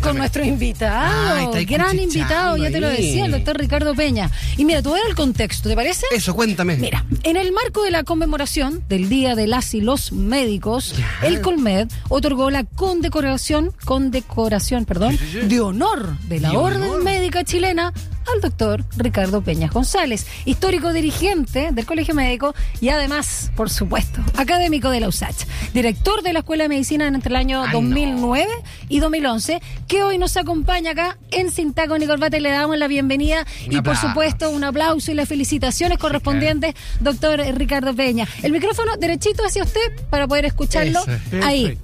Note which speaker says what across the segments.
Speaker 1: con nuestro invitado, gran invitado, ya te lo decía, el doctor Ricardo Peña. Y mira, tú ver el contexto, ¿te parece?
Speaker 2: Eso, cuéntame.
Speaker 1: Mira, en el marco de la conmemoración del Día de las y los Médicos, el Colmed otorgó la condecoración, condecoración, perdón, de honor de la Orden Médica Chilena al doctor Ricardo Peña González, histórico dirigente del Colegio Médico y además, por supuesto, académico de la USACH, director de la Escuela de Medicina entre el año 2009 y 2011, que hoy nos acompaña acá en Sintaco y Corbata y le damos la bienvenida y, por supuesto, un aplauso y las felicitaciones correspondientes, doctor Ricardo Peña. El micrófono derechito hacia usted para poder escucharlo ahí.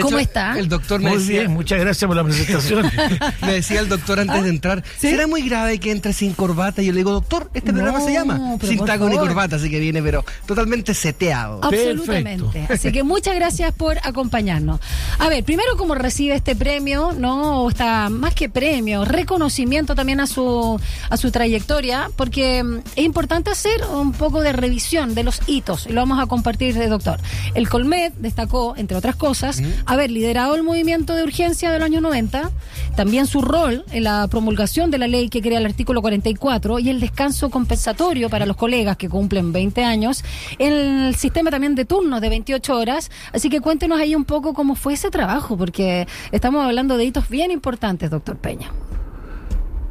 Speaker 1: ¿Cómo está?
Speaker 2: El doctor me
Speaker 3: muy bien, muchas gracias por la presentación.
Speaker 2: me decía el doctor antes de entrar, ¿será muy grave que entre sin corbata? Y yo le digo, doctor, este programa se llama Sin taco ni corbata, así que viene, pero totalmente seteado.
Speaker 1: Absolutamente. Así que muchas gracias por acompañarnos. A ver, primero, ¿cómo recibe este premio? ¿No? Está más que premio, reconocimiento también a su, a su trayectoria, porque mm, es importante hacer un poco de revisión de los hitos. Y lo vamos a compartir, doctor. El Colmed destacó, entre otras cosas, haber liderado el movimiento de urgencia del año 90, también su rol en la promulgación de la ley que crea el artículo 44 y el descanso compensatorio para los colegas que cumplen 20 años, el sistema también de turnos de 28 horas. Así que cuéntenos ahí un poco cómo fue ese trabajo, porque estamos hablando de hitos bien importantes, doctor Peña.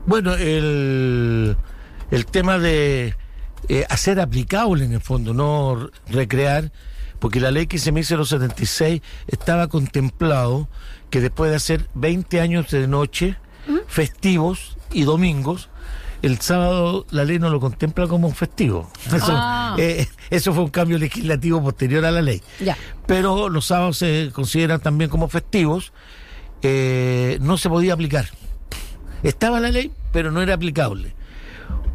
Speaker 3: Bueno, el, el tema de eh, hacer aplicable en el fondo, no recrear porque la ley 15.076 estaba contemplado que después de hacer 20 años de noche, festivos y domingos, el sábado la ley no lo contempla como un festivo. Ah. Eh, eso, fue un cambio legislativo posterior a la ley. Pero los sábados se consideran también como festivos. Eh, no se podía aplicar. Estaba la ley, pero no era aplicable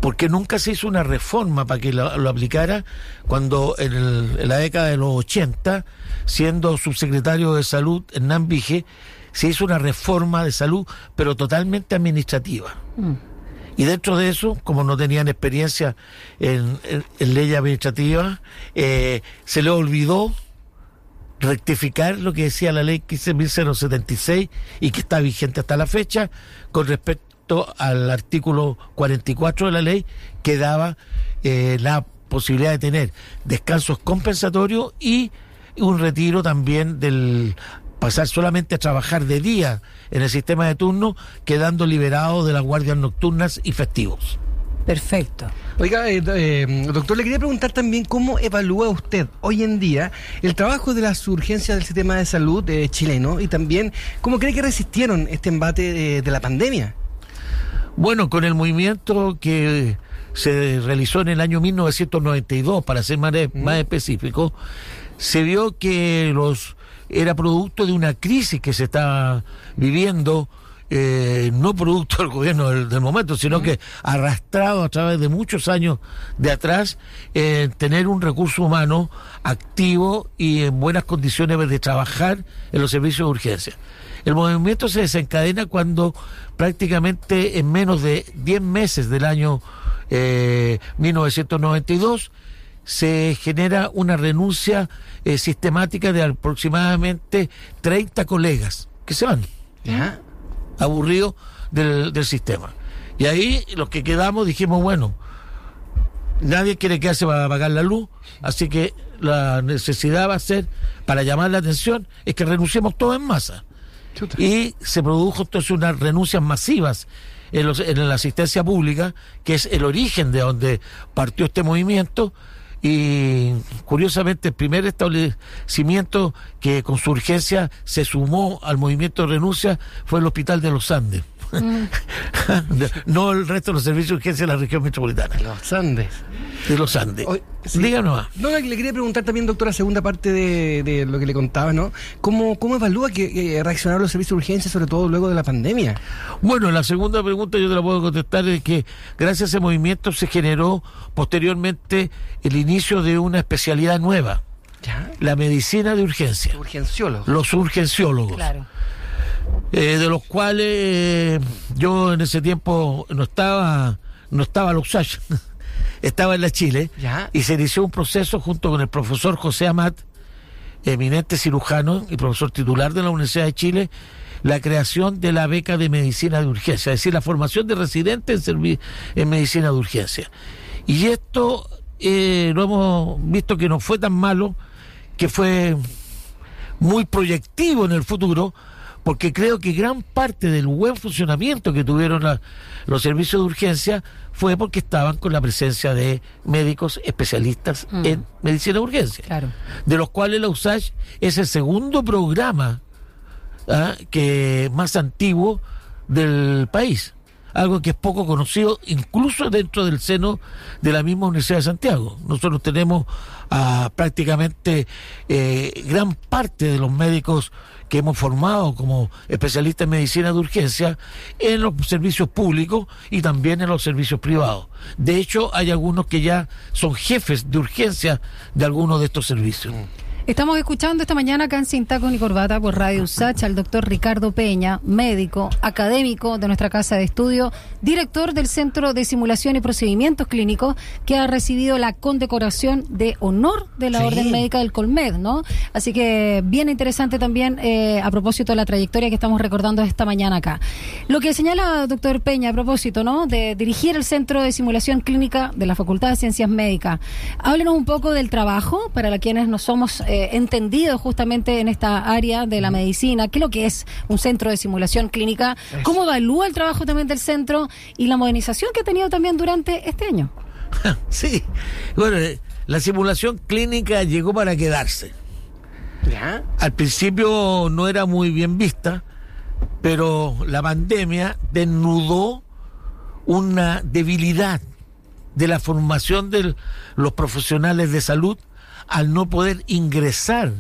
Speaker 3: porque nunca se hizo una reforma para que lo, aplicara cuando en, la década de los 80, siendo subsecretario de salud Hernán Vige, se hizo una reforma de salud, pero totalmente administrativa. Mm. Y dentro de eso, como no tenían experiencia en, ley administrativa, eh, se le olvidó rectificar lo que decía la ley 15.076 y que está vigente hasta la fecha con respecto al artículo 44 de la ley que daba eh, la posibilidad de tener descansos compensatorios y un retiro también del pasar solamente a trabajar de día en el sistema de turno, quedando liberado de las guardias nocturnas y festivos.
Speaker 1: Perfecto.
Speaker 2: Oiga, eh, eh, doctor, le quería preguntar también cómo evalúa usted hoy en día el trabajo de las urgencias del sistema de salud chileno y también cómo cree que resistieron este embate de la pandemia.
Speaker 3: Bueno, con el movimiento que se realizó en el año 1992, para ser más, más específico, se vio que los era producto de una crisis que se estaba viviendo, eh, no producto del gobierno del, momento, sino que arrastrado a través de muchos años de atrás, eh, tener un recurso humano activo y en buenas condiciones de trabajar en los servicios de urgencia. El movimiento se desencadena cuando prácticamente en menos de 10 meses del año 1992 eh, se genera una renuncia eh, sistemática de aproximadamente 30 colegas que se van, aburridos del, del sistema. Y ahí los que quedamos dijimos, bueno, nadie quiere quedarse para pagar la luz, así que la necesidad va a ser, para llamar la atención, es que renunciemos todos en masa. Y se produjo entonces unas renuncias masivas en, en la asistencia pública, que es el origen de donde partió este movimiento. Y curiosamente, el primer establecimiento que con su urgencia se sumó al movimiento de renuncia fue el Hospital de los Andes. No el resto de los servicios de urgencia de la región metropolitana.
Speaker 2: Los Andes.
Speaker 3: De los Andes. Díganos.
Speaker 2: No, le quería preguntar también, doctora, segunda parte de, lo que le contaba, ¿no? ¿Cómo, cómo evalúa que reaccionaron los servicios de urgencia, sobre todo luego de la pandemia?
Speaker 3: Bueno, la segunda pregunta yo te la puedo contestar es que gracias a ese movimiento se generó posteriormente el inicio de una especialidad nueva. La medicina de urgencia.
Speaker 2: Urgenciólogos.
Speaker 3: Los urgenciólogos. Claro eh, de los cuales eh, yo en ese tiempo no estaba, no estaba en estaba en la Chile, y se inició un proceso junto con el profesor José Amat, eminente cirujano y profesor titular de la Universidad de Chile, la creación de la beca de medicina de urgencia, es decir, la formación de residentes en, en medicina de urgencia. Y esto eh, lo hemos visto que no fue tan malo, que fue muy proyectivo en el futuro, porque creo que gran parte del buen funcionamiento que tuvieron los servicios de urgencia fue porque estaban con la presencia de médicos especialistas mm. en medicina de urgencia, de los cuales la USACH es el segundo programa ¿ah? que más antiguo del país algo que es poco conocido incluso dentro del seno de la misma Universidad de Santiago. Nosotros tenemos a prácticamente eh, gran parte de los médicos que hemos formado como especialistas en medicina de urgencia en los servicios públicos y también en los servicios privados. De hecho, hay algunos que ya son jefes de urgencia de algunos de estos servicios. Mm.
Speaker 1: Estamos escuchando esta mañana acá en Sin y Corbata por Radio USACH al doctor Ricardo Peña, médico, académico de nuestra casa de estudio, director del Centro de Simulación y Procedimientos Clínicos, que ha recibido la condecoración de honor de la Orden Médica del Colmed, ¿no? Así que bien interesante también eh, a propósito de la trayectoria que estamos recordando esta mañana acá. Lo que señala doctor Peña a propósito, ¿no? De dirigir el Centro de Simulación Clínica de la Facultad de Ciencias Médicas. Háblenos un poco del trabajo para quienes no somos... Eh, eh, entendido justamente en esta área de la medicina, qué es lo que es un centro de simulación clínica, cómo evalúa el trabajo también del centro y la modernización que ha tenido también durante este año.
Speaker 3: sí, bueno, eh, la simulación clínica llegó para quedarse. Al principio no era muy bien vista, pero la pandemia desnudó una debilidad de la formación de los profesionales de salud al no poder ingresar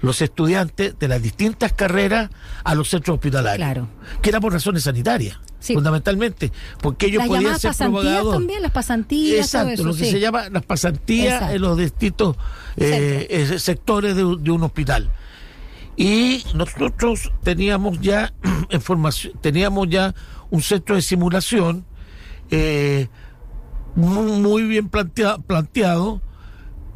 Speaker 3: los estudiantes de las distintas carreras a los centros hospitalarios. Claro. Que era por razones sanitarias. Fundamentalmente, porque ellos podían ser
Speaker 1: pasantías también, las pasantías.
Speaker 3: Exacto, lo que se llama las pasantías en los distintos eh, eh, sectores de, un hospital. Y nosotros teníamos ya información, teníamos ya un centro de simulación eh, muy, muy, bien planteado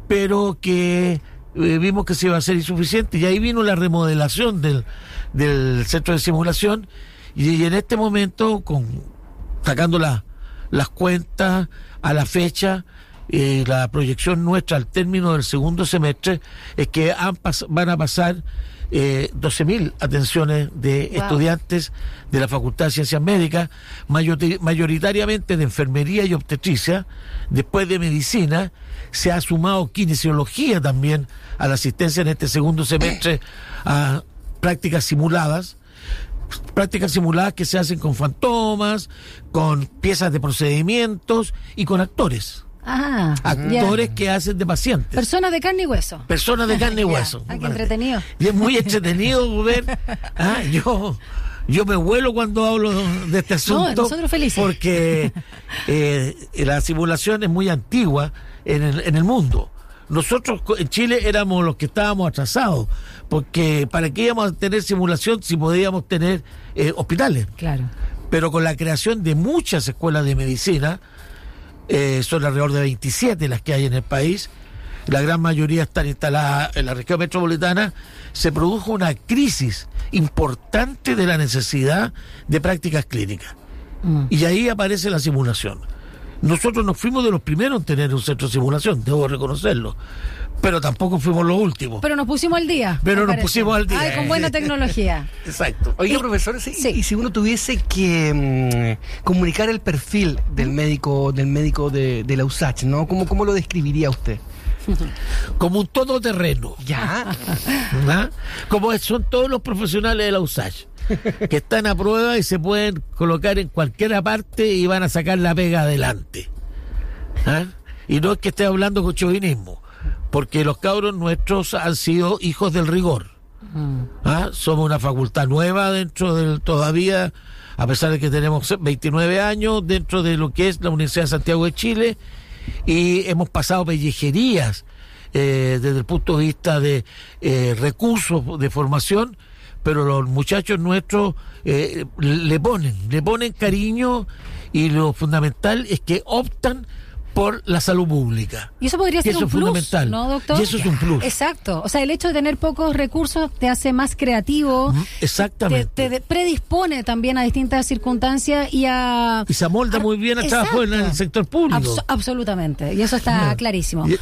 Speaker 3: pero que eh, vimos que se iba a ser insuficiente. Y ahí vino la remodelación del, del centro de simulación. Y, en este momento con sacando las cuentas a la fecha eh, la proyección nuestra al término del segundo semestre es que van a pasar eh, 12.000 atenciones de estudiantes de la Facultad de Ciencias Médicas, mayoritariamente de enfermería y obstetricia, después de medicina, se ha sumado kinesiología también a la asistencia en este segundo semestre a prácticas simuladas. Prácticas simuladas que se hacen con fantomas, con piezas de procedimientos y con actores. Ah, actores que hacen de pacientes.
Speaker 1: Personas de carne y hueso.
Speaker 3: Personas de carne y hueso.
Speaker 1: Ah, qué entretenido.
Speaker 3: Y es muy entretenido ver. Ah, yo, yo me vuelo cuando hablo de este asunto.
Speaker 1: nosotros felices.
Speaker 3: Porque eh, la simulación es muy antigua en el, en el mundo. Nosotros en Chile éramos los que estábamos atrasados, porque ¿para qué íbamos a tener simulación si podíamos tener eh, hospitales?
Speaker 1: Claro.
Speaker 3: Pero con la creación de muchas escuelas de medicina, eh, son alrededor de 27 las que hay en el país, la gran mayoría están instaladas en la región metropolitana, se produjo una crisis importante de la necesidad de prácticas clínicas. Mm. Y ahí aparece la simulación. Nosotros nos fuimos de los primeros en tener un centro de simulación, debo reconocerlo pero tampoco fuimos los últimos.
Speaker 1: Pero nos pusimos al día.
Speaker 3: Pero nos pusimos al día.
Speaker 1: Ay, con buena tecnología.
Speaker 3: Exacto.
Speaker 2: Oiga, profesor, y si uno tuviese que mm, comunicar el perfil del médico, del médico de, de la USACH, ¿no? ¿Cómo, ¿Cómo lo describiría usted?
Speaker 3: Como un todoterreno.
Speaker 2: Ya.
Speaker 3: ¿Ah? Como son todos los profesionales de la USACH. que están a prueba y se pueden colocar en cualquier parte y van a sacar la pega adelante. ¿Ah? Y no es que esté hablando con chauvinismo porque los cabros nuestros han sido hijos del rigor. Mm. ¿Ah? Somos una facultad nueva dentro del todavía, a pesar de que tenemos 29 años, dentro de lo que es la Universidad de Santiago de Chile, y hemos pasado pellejerías eh, desde el punto de vista de eh, recursos de formación, pero los muchachos nuestros eh, le ponen, le ponen cariño y lo fundamental es que optan por la salud pública.
Speaker 1: Y eso podría ser
Speaker 3: eso
Speaker 1: un
Speaker 3: es
Speaker 1: plus,
Speaker 3: fundamental.
Speaker 1: ¿no, doctor?
Speaker 3: Y eso es un plus.
Speaker 1: Exacto. O sea, el hecho de tener pocos recursos te hace más creativo.
Speaker 3: Mm, exactamente.
Speaker 1: Te, te predispone también a distintas circunstancias y a...
Speaker 3: Y se amolda muy bien al trabajo en el sector público.
Speaker 1: Abso- absolutamente. Y eso está clarísimo.
Speaker 3: Y-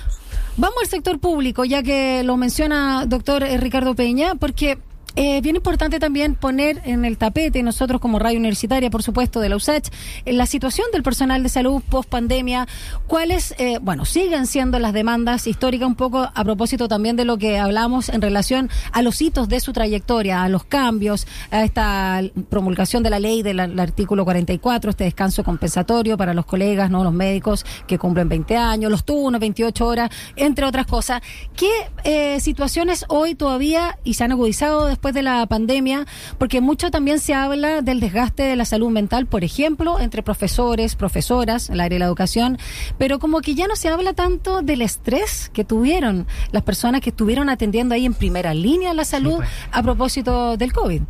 Speaker 1: Vamos al sector público, ya que lo menciona doctor eh, Ricardo Peña, porque eh, bien importante también poner en el tapete, nosotros como radio universitaria, por supuesto, de la USACH, en la situación del personal de salud post pandemia, cuáles, eh, bueno, siguen siendo las demandas históricas, un poco a propósito también de lo que hablamos en relación a los hitos de su trayectoria, a los cambios, a esta promulgación de la ley del al- artículo 44, este descanso compensatorio para los colegas, no los médicos que cumplen 20 años, los turnos, 28 horas, entre otras cosas. ¿Qué eh, situaciones hoy todavía y se han agudizado después de la pandemia? Porque mucho también se habla del desgaste de la salud mental, por ejemplo, entre profesores, profesoras, en el área de la educación, pero como que ya no se habla tanto del estrés que tuvieron las personas que estuvieron atendiendo ahí en primera línea la salud
Speaker 2: pues.
Speaker 1: a propósito del COVID.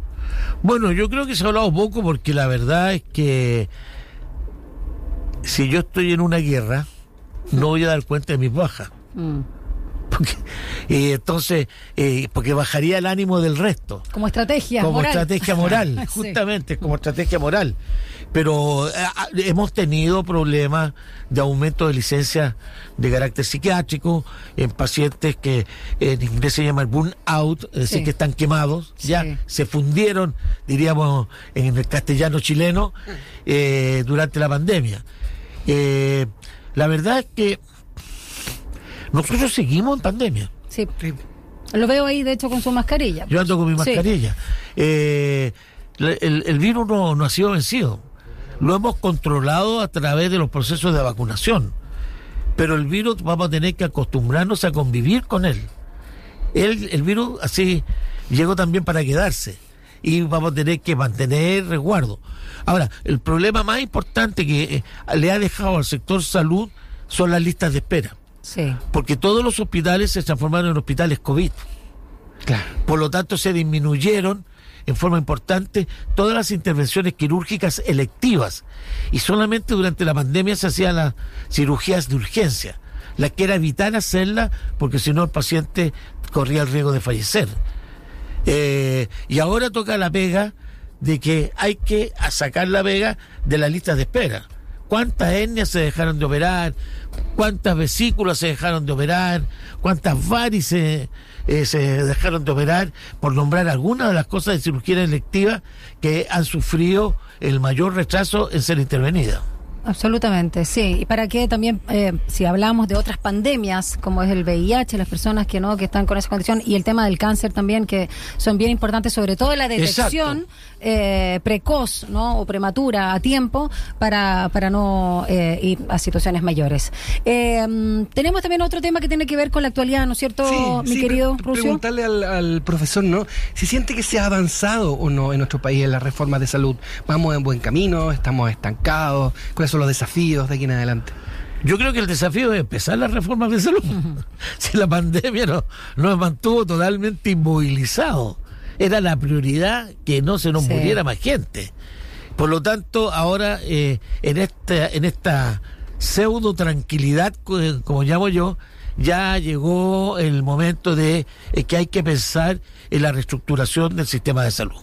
Speaker 3: Bueno, yo creo que se ha hablado poco porque la verdad es que si yo estoy en una guerra, no voy a dar cuenta de mis bajas.
Speaker 1: Mm.
Speaker 3: Porque, y entonces, eh, porque bajaría el ánimo del resto.
Speaker 1: Como estrategia.
Speaker 3: como
Speaker 1: moral.
Speaker 3: estrategia moral,
Speaker 1: Sí.
Speaker 3: justamente, como estrategia moral. Pero eh, ah, hemos tenido problemas de aumento de licencias de carácter psiquiátrico en pacientes que en inglés se llama el burnout, es decir, que están quemados,
Speaker 1: Sí.
Speaker 3: ya se fundieron, diríamos en el castellano chileno, eh, durante la pandemia. Eh, la verdad es que nosotros seguimos en pandemia.
Speaker 1: Sí. Lo veo ahí, de hecho, con su mascarilla.
Speaker 3: Yo ando con mi
Speaker 1: Sí.
Speaker 3: mascarilla. Eh, el virus no, no ha sido vencido. Lo hemos controlado a través de los procesos de vacunación. Pero el virus vamos a tener que acostumbrarnos a convivir con él. El, el virus así llegó también para quedarse. Y vamos a tener que mantener resguardo. Ahora, el problema más importante que eh, le ha dejado al sector salud son las listas de espera.
Speaker 1: Sí.
Speaker 3: Porque todos los hospitales se transformaron en hospitales COVID.
Speaker 2: Claro.
Speaker 3: Por lo tanto, se disminuyeron en forma importante todas las intervenciones quirúrgicas electivas. Y solamente durante la pandemia se hacían las cirugías de urgencia, las que era vital hacerlas porque si no el paciente corría el riesgo de fallecer. Eh, y ahora toca la pega de que hay que sacar la pega de las listas de espera. ¿Cuántas hernias se dejaron de operar? ¿Cuántas vesículas se dejaron de operar? ¿Cuántas varices eh, se dejaron de operar? Por nombrar algunas de las cosas de cirugía electiva que han sufrido el mayor retraso en ser intervenidas.
Speaker 1: Absolutamente, sí. Y para que también, eh, si hablamos de otras pandemias, como es el VIH, las personas que no, que están con esa condición, y el tema del cáncer también, que son bien importantes, sobre todo la detección eh, precoz, ¿no? O prematura a tiempo para, para no eh, ir a situaciones mayores. Eh, tenemos también otro tema que tiene que ver con la actualidad, ¿no es cierto, mi
Speaker 2: sí,
Speaker 1: querido
Speaker 2: pre-? Preguntarle al, al profesor, ¿no? Si siente que se ha avanzado o no en nuestro país en las reformas de salud. ¿Vamos en buen camino? ¿Estamos estancados? ¿Cuáles son los desafíos de aquí en adelante?
Speaker 3: Yo creo que el desafío es empezar las reformas de salud. si la pandemia no- nos mantuvo totalmente inmovilizados, era la prioridad que no se nos
Speaker 1: Sí.
Speaker 3: muriera más gente. Por lo tanto, ahora eh, en esta en esta pseudo tranquilidad, co- como llamo yo, ya llegó el momento de eh, que hay que pensar en la reestructuración del sistema de salud.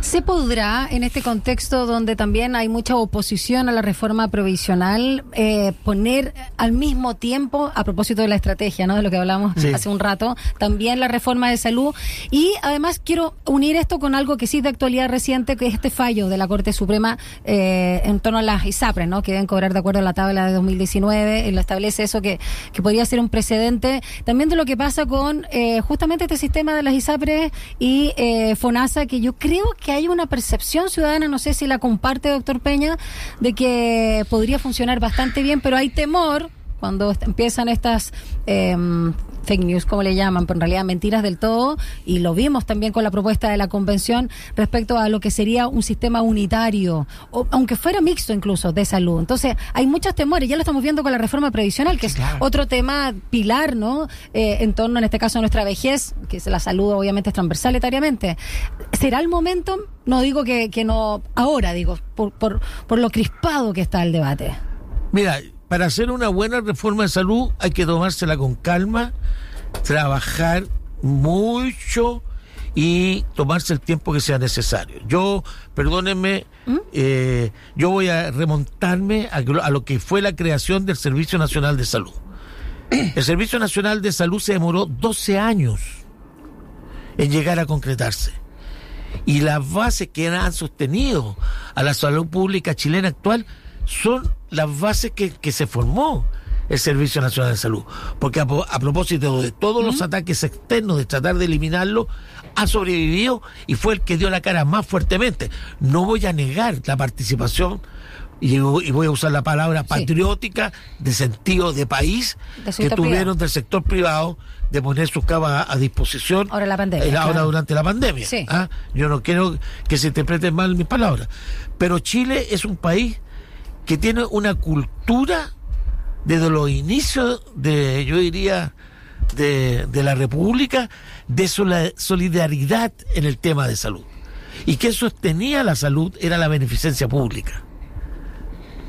Speaker 1: ¿Se podrá, en este contexto donde también hay mucha oposición a la reforma provisional, eh, poner al mismo tiempo, a propósito de la estrategia, ¿no? de lo que hablamos
Speaker 3: Sí.
Speaker 1: hace un rato, también la reforma de salud? Y además quiero unir esto con algo que sí es de actualidad reciente, que es este fallo de la Corte Suprema eh, en torno a las ISAPRES, ¿no? que deben cobrar de acuerdo a la tabla de 2019, él establece eso que, que podría ser un precedente también de lo que pasa con eh, justamente este sistema de las ISAPRES y eh, FONASA, que yo creo que hay una percepción ciudadana, no sé si la comparte doctor Peña, de que podría funcionar bastante bien, pero hay temor cuando est- empiezan estas em, fake news, como le llaman, pero en realidad mentiras del todo, y lo vimos también con la propuesta de la convención respecto a lo que sería un sistema unitario, o, aunque fuera mixto incluso, de salud. Entonces, hay muchos temores, ya lo estamos viendo con la reforma previsional, que es
Speaker 2: claro.
Speaker 1: otro tema pilar, ¿no? Eh, en torno, en este caso, a nuestra vejez, que es la salud obviamente es transversal etariamente. ¿Será el momento? No digo que, que no, ahora digo, por, por, por lo crispado que está el debate.
Speaker 3: Mira, para hacer una buena reforma de salud hay que tomársela con calma, trabajar mucho y tomarse el tiempo que sea necesario. Yo, perdónenme, eh, yo voy a remontarme a, a lo que fue la creación del Servicio Nacional de Salud. El Servicio Nacional de Salud se demoró 12 años en llegar a concretarse. Y las bases que han sostenido a la salud pública chilena actual son las bases que, que se formó el Servicio Nacional de Salud. Porque a, a propósito de todos los ataques externos, de tratar de eliminarlo, ha sobrevivido y fue el que dio la cara más fuertemente. No voy a negar la participación y, y voy a usar la palabra
Speaker 1: Sí.
Speaker 3: patriótica de sentido de país que tuvieron
Speaker 1: privado.
Speaker 3: del sector privado de poner sus camas a disposición
Speaker 1: Ahora la pandemia,
Speaker 3: eh, ahora
Speaker 1: claro.
Speaker 3: durante la pandemia
Speaker 1: Sí.
Speaker 3: ¿ah? yo no quiero que se interpreten mal mis palabras pero Chile es un país que tiene una cultura desde los inicios de yo diría de, de la república de solidaridad en el tema de salud y que sostenía la salud era la beneficencia pública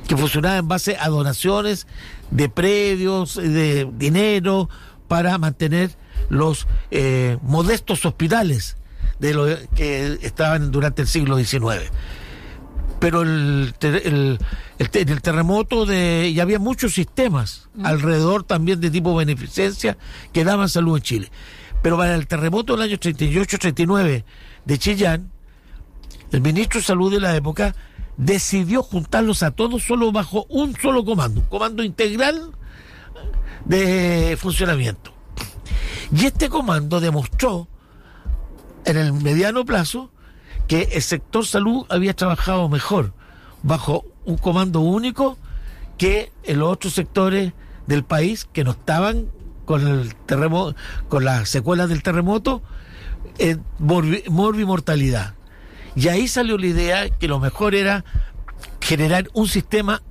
Speaker 3: que funcionaba en base a donaciones de predios, de dinero, para mantener los eh, modestos hospitales de que estaban durante el siglo XIX. Pero el, el, el el terremoto de, y había muchos sistemas alrededor también de tipo beneficencia que daban salud en Chile. Pero para el terremoto del año 38-39 de Chillán, el ministro de Salud de la época decidió juntarlos a todos solo bajo un solo comando, un comando integral de funcionamiento. Y este comando demostró en el mediano plazo que el sector salud había trabajado mejor bajo un comando único que en los otros sectores del país que no estaban con el terremoto, con las secuelas del terremoto, en morbi, morbimortalidad. Y ahí salió la idea que lo mejor era generar un sistema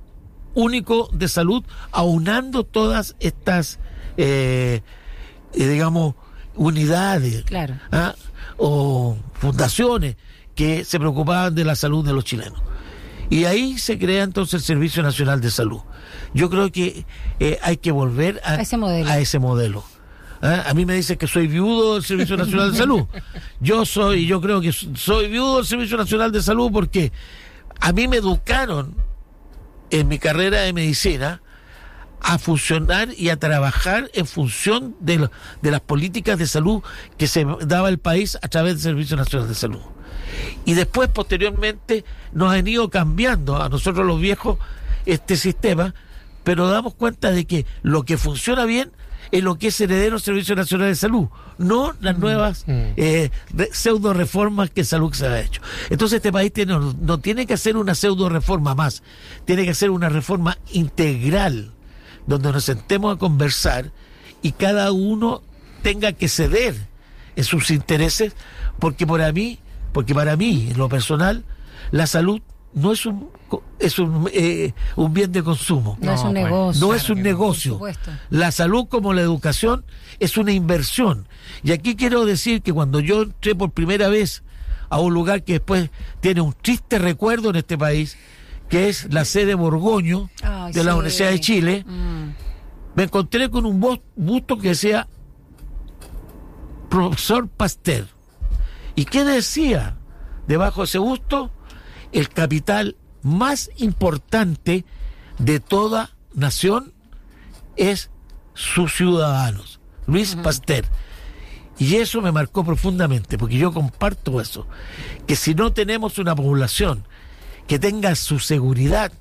Speaker 3: único de salud, aunando todas estas, eh, eh, digamos, unidades
Speaker 1: Claro.
Speaker 3: ¿ah? o fundaciones que se preocupaban de la salud de los chilenos. Y ahí se crea entonces el Servicio Nacional de Salud. Yo creo que eh, hay que volver a,
Speaker 1: A ese modelo.
Speaker 3: a ese modelo. ¿Ah? A mí me dice que soy viudo del Servicio Nacional de Salud. Yo soy, yo creo que soy viudo del Servicio Nacional de Salud porque a mí me educaron en mi carrera de medicina a funcionar y a trabajar en función de, lo- de las políticas de salud que se daba el país a través del Servicio Nacional de Salud. Y después, posteriormente, nos han ido cambiando a nosotros los viejos este sistema, pero damos cuenta de que lo que funciona bien es lo que es heredero del Servicio Nacional de Salud, no las nuevas eh, re- pseudo reformas que salud se ha hecho. Entonces este país tiene, no tiene que hacer una pseudo reforma más, tiene que hacer una reforma integral, donde nos sentemos a conversar y cada uno tenga que ceder en sus intereses, porque para mí, porque para mí, en lo personal, la salud no es un es un, eh, un bien de consumo.
Speaker 1: No, es un
Speaker 2: pues,
Speaker 1: negocio.
Speaker 3: No
Speaker 2: Claro
Speaker 3: es un negocio.
Speaker 1: por supuesto.
Speaker 3: La salud como la educación es una inversión. Y aquí quiero decir que cuando yo entré por primera vez a un lugar que después tiene un triste recuerdo en este país, que es la sede Borgoño
Speaker 1: Ay,
Speaker 3: de la
Speaker 1: sí.
Speaker 3: Universidad de Chile,
Speaker 1: Mm.
Speaker 3: me encontré con un bus- busto que decía profesor Pasteur. ¿Y qué decía debajo de ese busto? El capital más importante de toda nación es sus ciudadanos. Luis Pasteur. Y eso me marcó profundamente, porque yo comparto eso, que si no tenemos una población que tenga su seguridad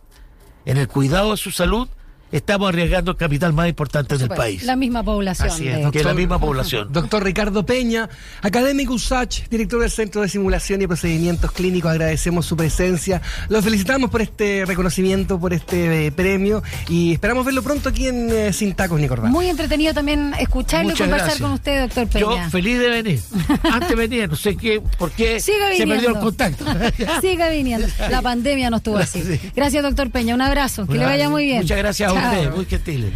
Speaker 3: en el cuidado de su salud, estamos arriesgando el capital más importante del país,
Speaker 1: La misma población.
Speaker 2: Así es,
Speaker 1: de
Speaker 3: que la misma población.
Speaker 2: Doctor Ricardo Peña, académico USACH, director del Centro de Simulación y Procedimientos Clínicos, agradecemos su presencia. Lo felicitamos por este reconocimiento, por este eh, premio y esperamos verlo pronto aquí en eh, Sin Tacos ni Corbata.
Speaker 1: Muy entretenido también escucharlo y conversar
Speaker 3: gracias.
Speaker 1: con usted, doctor Peña.
Speaker 3: Yo feliz de venir. Antes venía, no sé qué, por qué
Speaker 1: Siga
Speaker 3: se perdió el contacto.
Speaker 1: Siga viniendo. La pandemia nos tuvo así.
Speaker 3: Sí.
Speaker 1: Gracias, doctor Peña. Un abrazo. Que le vaya muy bien.
Speaker 3: Muchas gracias a
Speaker 1: Chao.
Speaker 3: é Muy bien, muy gentil.